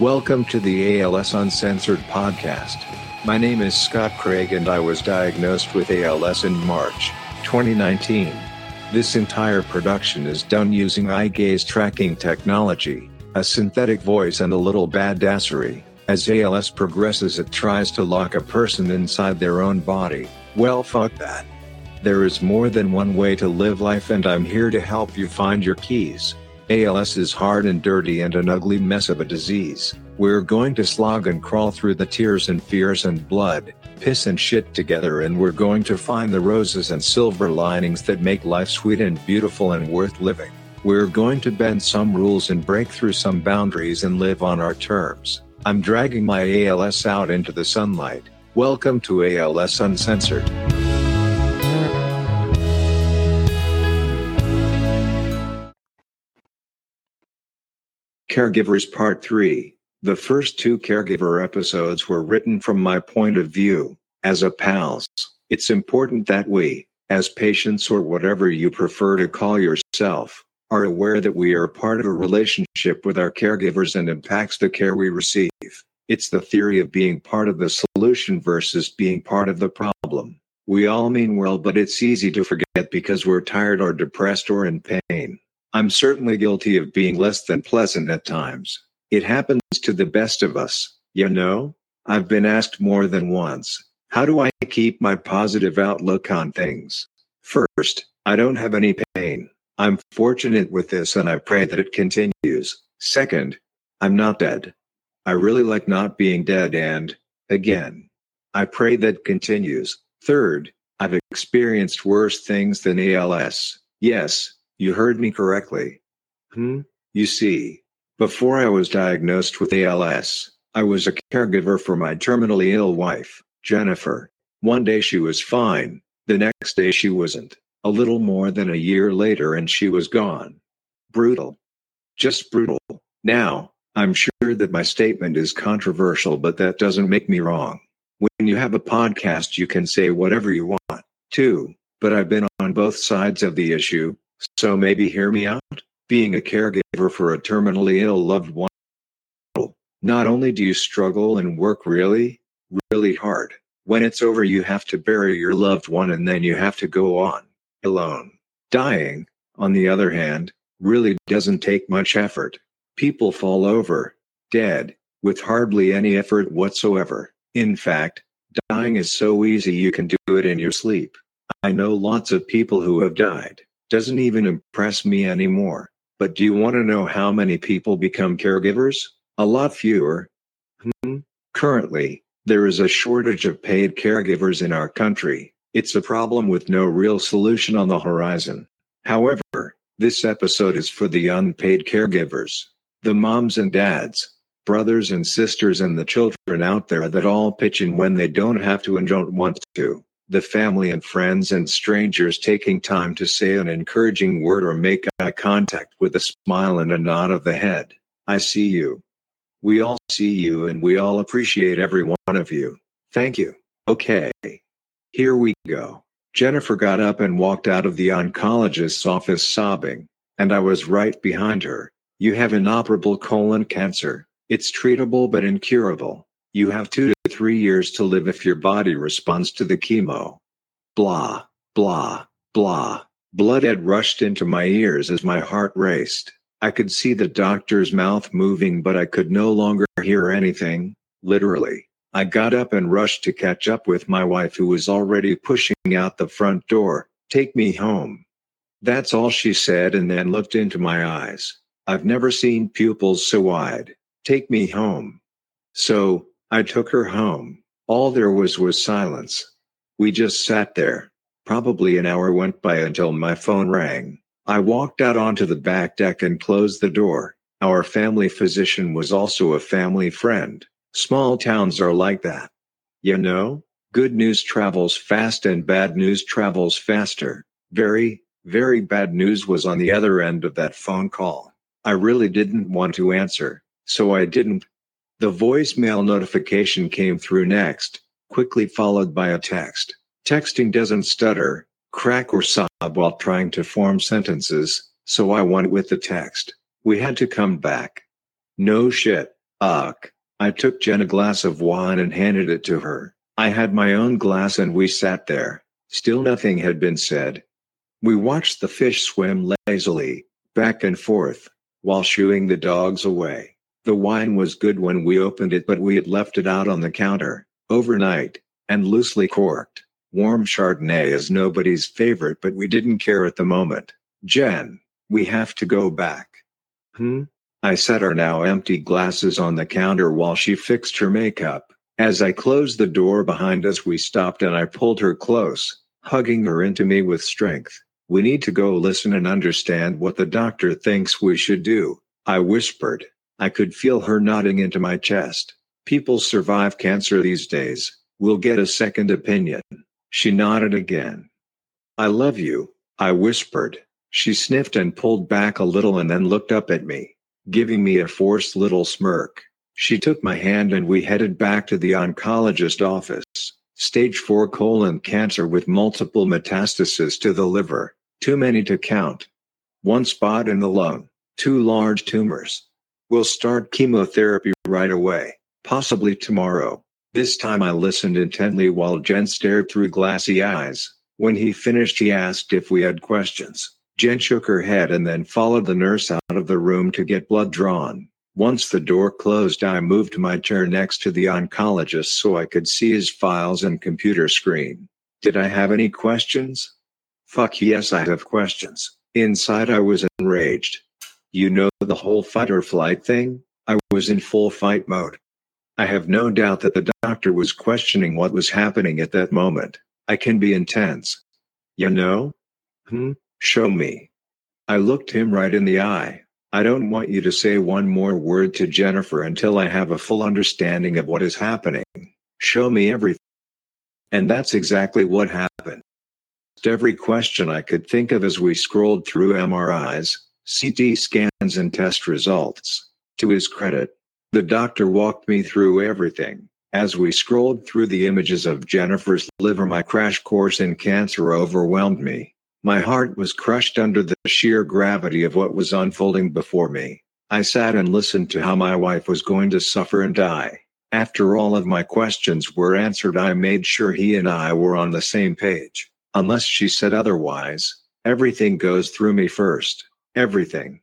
Welcome to the ALS Uncensored podcast. My name is Scott Craig and I was diagnosed with ALS in March 2019. This entire production is done using eye gaze tracking technology, a synthetic voice, and a little badassery. As ALS progresses, it tries to lock a person inside their own body. Well, fuck that. There is more than one way to live life, and I'm here to help you find your keys. ALS is hard and dirty and an ugly mess of a disease. We're going to slog and crawl through the tears and fears and blood, piss and shit together, and we're going to find the roses and silver linings that make life sweet and beautiful and worth living. We're going to bend some rules and break through some boundaries and live on our terms. I'm dragging my ALS out into the sunlight. Welcome to ALS Uncensored. Caregivers Part 3 The first two caregiver episodes were written from my point of view. As a pals, it's important that we, as patients or whatever you prefer to call yourself, are aware that we are part of a relationship with our caregivers and impacts the care we receive. It's the theory of being part of the solution versus being part of the problem. We all mean well, but it's easy to forget because we're tired or depressed or in pain. I'm certainly guilty of being less than pleasant at times. It happens to the best of us, you know? I've been asked more than once, how do I keep my positive outlook on things? First, I don't have any pain. I'm fortunate with this and I pray that it continues. Second, I'm not dead. I really like not being dead and, again, I pray that continues. Third, I've experienced worse things than ALS. Yes, you heard me correctly. Hmm? You see, before I was diagnosed with ALS, I was a caregiver for my terminally ill wife, Jennifer. One day she was fine, the next day she wasn't. A little more than a year later, and she was gone. Brutal. Just brutal. Now, I'm sure that my statement is controversial, but that doesn't make me wrong. When you have a podcast, you can say whatever you want, too. But I've been on both sides of the issue, so maybe hear me out. Being a caregiver for a terminally ill loved one, not only do you struggle and work really, really hard, when it's over, you have to bury your loved one and then you have to go on alone. Dying, on the other hand, really doesn't take much effort. People fall over, dead, with hardly any effort whatsoever. In fact, dying is so easy you can do it in your sleep. I know lots of people who have died doesn't even impress me anymore. But do you want to know how many people become caregivers? A lot fewer. Hmm? Currently, there is a shortage of paid caregivers in our country. It's a problem with no real solution on the horizon. However, this episode is for the unpaid caregivers, the moms and dads, brothers and sisters, and the children out there that all pitch in when they don't have to and don't want to the family and friends and strangers taking time to say an encouraging word or make eye contact with a smile and a nod of the head. I see you. We all see you and we all appreciate every one of you. Thank you. Okay. Here we go. Jennifer got up and walked out of the oncologist's office sobbing, and I was right behind her. You have inoperable colon cancer. It's treatable but incurable. You have two to three years to live if your body responds to the chemo. Blah, blah, blah. Blood had rushed into my ears as my heart raced. I could see the doctor's mouth moving, but I could no longer hear anything, literally. I got up and rushed to catch up with my wife, who was already pushing out the front door. Take me home. That's all she said, and then looked into my eyes. I've never seen pupils so wide. Take me home. So, I took her home. All there was was silence. We just sat there. Probably an hour went by until my phone rang. I walked out onto the back deck and closed the door. Our family physician was also a family friend. Small towns are like that. You know, good news travels fast and bad news travels faster. Very, very bad news was on the other end of that phone call. I really didn't want to answer, so I didn't. The voicemail notification came through next, quickly followed by a text. Texting doesn't stutter, crack, or sob while trying to form sentences, so I went with the text. We had to come back. No shit. Ugh. I took Jen a glass of wine and handed it to her. I had my own glass and we sat there. Still nothing had been said. We watched the fish swim lazily, back and forth, while shooing the dogs away. The wine was good when we opened it, but we had left it out on the counter, overnight, and loosely corked. Warm Chardonnay is nobody's favorite, but we didn't care at the moment. Jen, we have to go back. Hmm? I set our now empty glasses on the counter while she fixed her makeup. As I closed the door behind us, we stopped and I pulled her close, hugging her into me with strength. We need to go listen and understand what the doctor thinks we should do. I whispered. I could feel her nodding into my chest. People survive cancer these days. We'll get a second opinion. She nodded again. I love you, I whispered. She sniffed and pulled back a little and then looked up at me, giving me a forced little smirk. She took my hand and we headed back to the oncologist office. Stage 4 colon cancer with multiple metastases to the liver. Too many to count. One spot in the lung. Two large tumors. We'll start chemotherapy right away, possibly tomorrow. This time I listened intently while Jen stared through glassy eyes. When he finished, he asked if we had questions. Jen shook her head and then followed the nurse out of the room to get blood drawn. Once the door closed, I moved my chair next to the oncologist so I could see his files and computer screen. Did I have any questions? Fuck yes, I have questions. Inside, I was enraged. You know the whole fight or flight thing? I was in full fight mode. I have no doubt that the doctor was questioning what was happening at that moment. I can be intense. You know? Hmm? Show me. I looked him right in the eye. I don't want you to say one more word to Jennifer until I have a full understanding of what is happening. Show me everything. And that's exactly what happened every question I could think of as we scrolled through MRIs, CT scans, and test results. To his credit, the doctor walked me through everything. As we scrolled through the images of Jennifer's liver, my crash course in cancer overwhelmed me. My heart was crushed under the sheer gravity of what was unfolding before me. I sat and listened to how my wife was going to suffer and die. After all of my questions were answered, I made sure he and I were on the same page. Unless she said otherwise, everything goes through me first. Everything.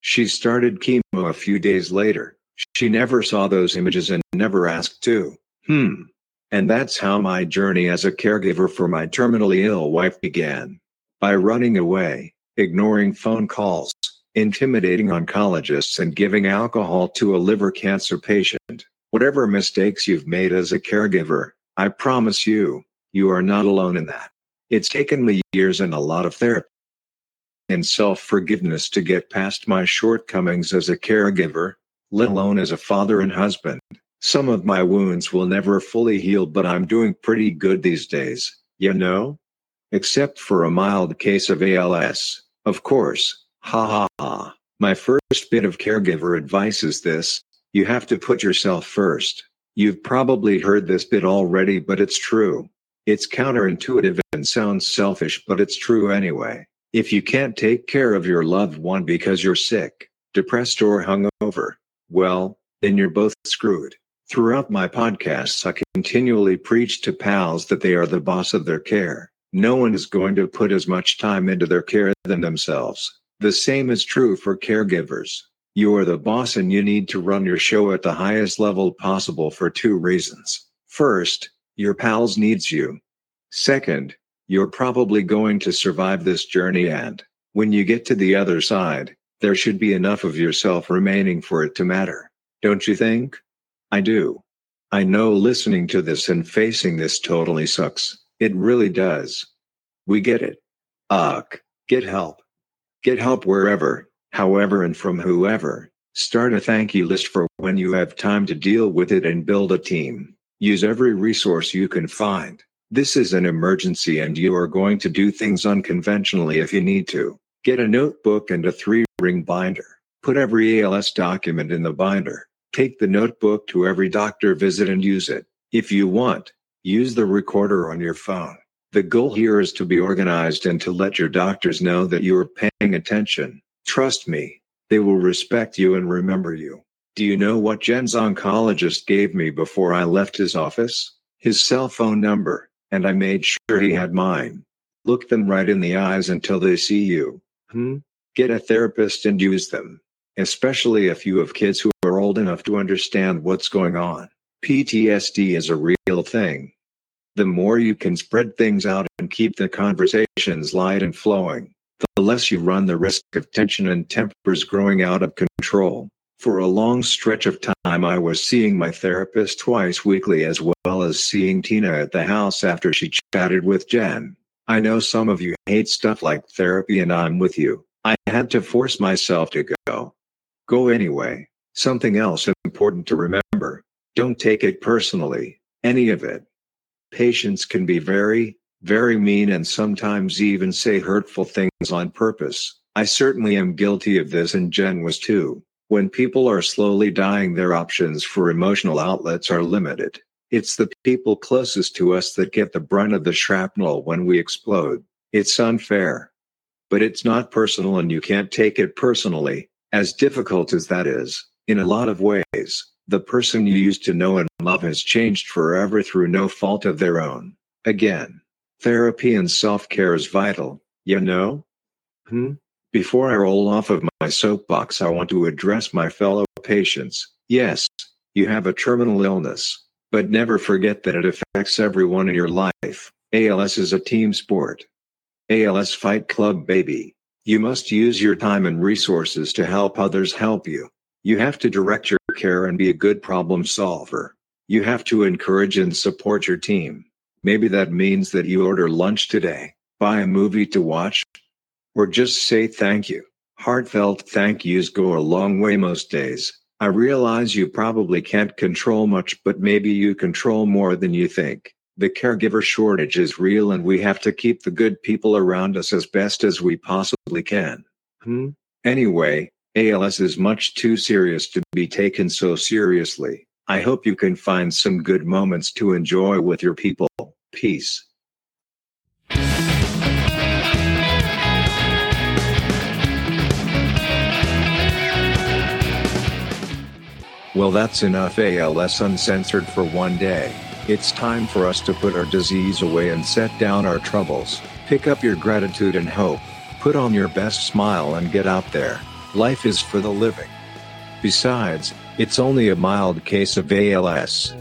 She started chemo a few days later. She never saw those images and never asked to. Hmm. And that's how my journey as a caregiver for my terminally ill wife began. By running away, ignoring phone calls, intimidating oncologists, and giving alcohol to a liver cancer patient. Whatever mistakes you've made as a caregiver, I promise you, you are not alone in that. It's taken me years and a lot of therapy and self forgiveness to get past my shortcomings as a caregiver, let alone as a father and husband. Some of my wounds will never fully heal, but I'm doing pretty good these days, you know? Except for a mild case of ALS. Of course. Ha ha ha. My first bit of caregiver advice is this you have to put yourself first. You've probably heard this bit already, but it's true. It's counterintuitive and sounds selfish, but it's true anyway. If you can't take care of your loved one because you're sick, depressed, or hungover, well, then you're both screwed. Throughout my podcasts, I continually preach to pals that they are the boss of their care. No one is going to put as much time into their care than themselves. The same is true for caregivers. You are the boss and you need to run your show at the highest level possible for two reasons. First, your pals needs you. Second, you're probably going to survive this journey and when you get to the other side, there should be enough of yourself remaining for it to matter. Don't you think? I do. I know listening to this and facing this totally sucks. It really does. We get it. Ugh. Get help. Get help wherever, however, and from whoever. Start a thank you list for when you have time to deal with it and build a team. Use every resource you can find. This is an emergency and you are going to do things unconventionally if you need to. Get a notebook and a three ring binder. Put every ALS document in the binder. Take the notebook to every doctor visit and use it. If you want, use the recorder on your phone. The goal here is to be organized and to let your doctors know that you are paying attention. Trust me, they will respect you and remember you. Do you know what Jen's oncologist gave me before I left his office? His cell phone number, and I made sure he had mine. Look them right in the eyes until they see you. Hmm? Get a therapist and use them. Especially if you have kids who are old enough to understand what's going on. PTSD is a real thing. The more you can spread things out and keep the conversations light and flowing, the less you run the risk of tension and tempers growing out of control. For a long stretch of time, I was seeing my therapist twice weekly as well as seeing Tina at the house after she chatted with Jen. I know some of you hate stuff like therapy, and I'm with you. I had to force myself to go. Go anyway. Something else important to remember don't take it personally, any of it. Patients can be very, very mean and sometimes even say hurtful things on purpose. I certainly am guilty of this, and Jen was too. When people are slowly dying, their options for emotional outlets are limited. It's the people closest to us that get the brunt of the shrapnel when we explode. It's unfair. But it's not personal, and you can't take it personally, as difficult as that is. In a lot of ways, the person you used to know and love has changed forever through no fault of their own. Again, Therapy and self care is vital, you know? Hmm? Before I roll off of my soapbox, I want to address my fellow patients. Yes, you have a terminal illness, but never forget that it affects everyone in your life. ALS is a team sport. ALS Fight Club, baby. You must use your time and resources to help others help you. You have to direct your care and be a good problem solver. You have to encourage and support your team. Maybe that means that you order lunch today, buy a movie to watch, or just say thank you. Heartfelt thank yous go a long way most days. I realize you probably can't control much, but maybe you control more than you think. The caregiver shortage is real, and we have to keep the good people around us as best as we possibly can. Hmm? Anyway, ALS is much too serious to be taken so seriously. I hope you can find some good moments to enjoy with your people. Peace. Well, that's enough ALS Uncensored for one day. It's time for us to put our disease away and set down our troubles. Pick up your gratitude and hope. Put on your best smile and get out there. Life is for the living. Besides, it's only a mild case of ALS.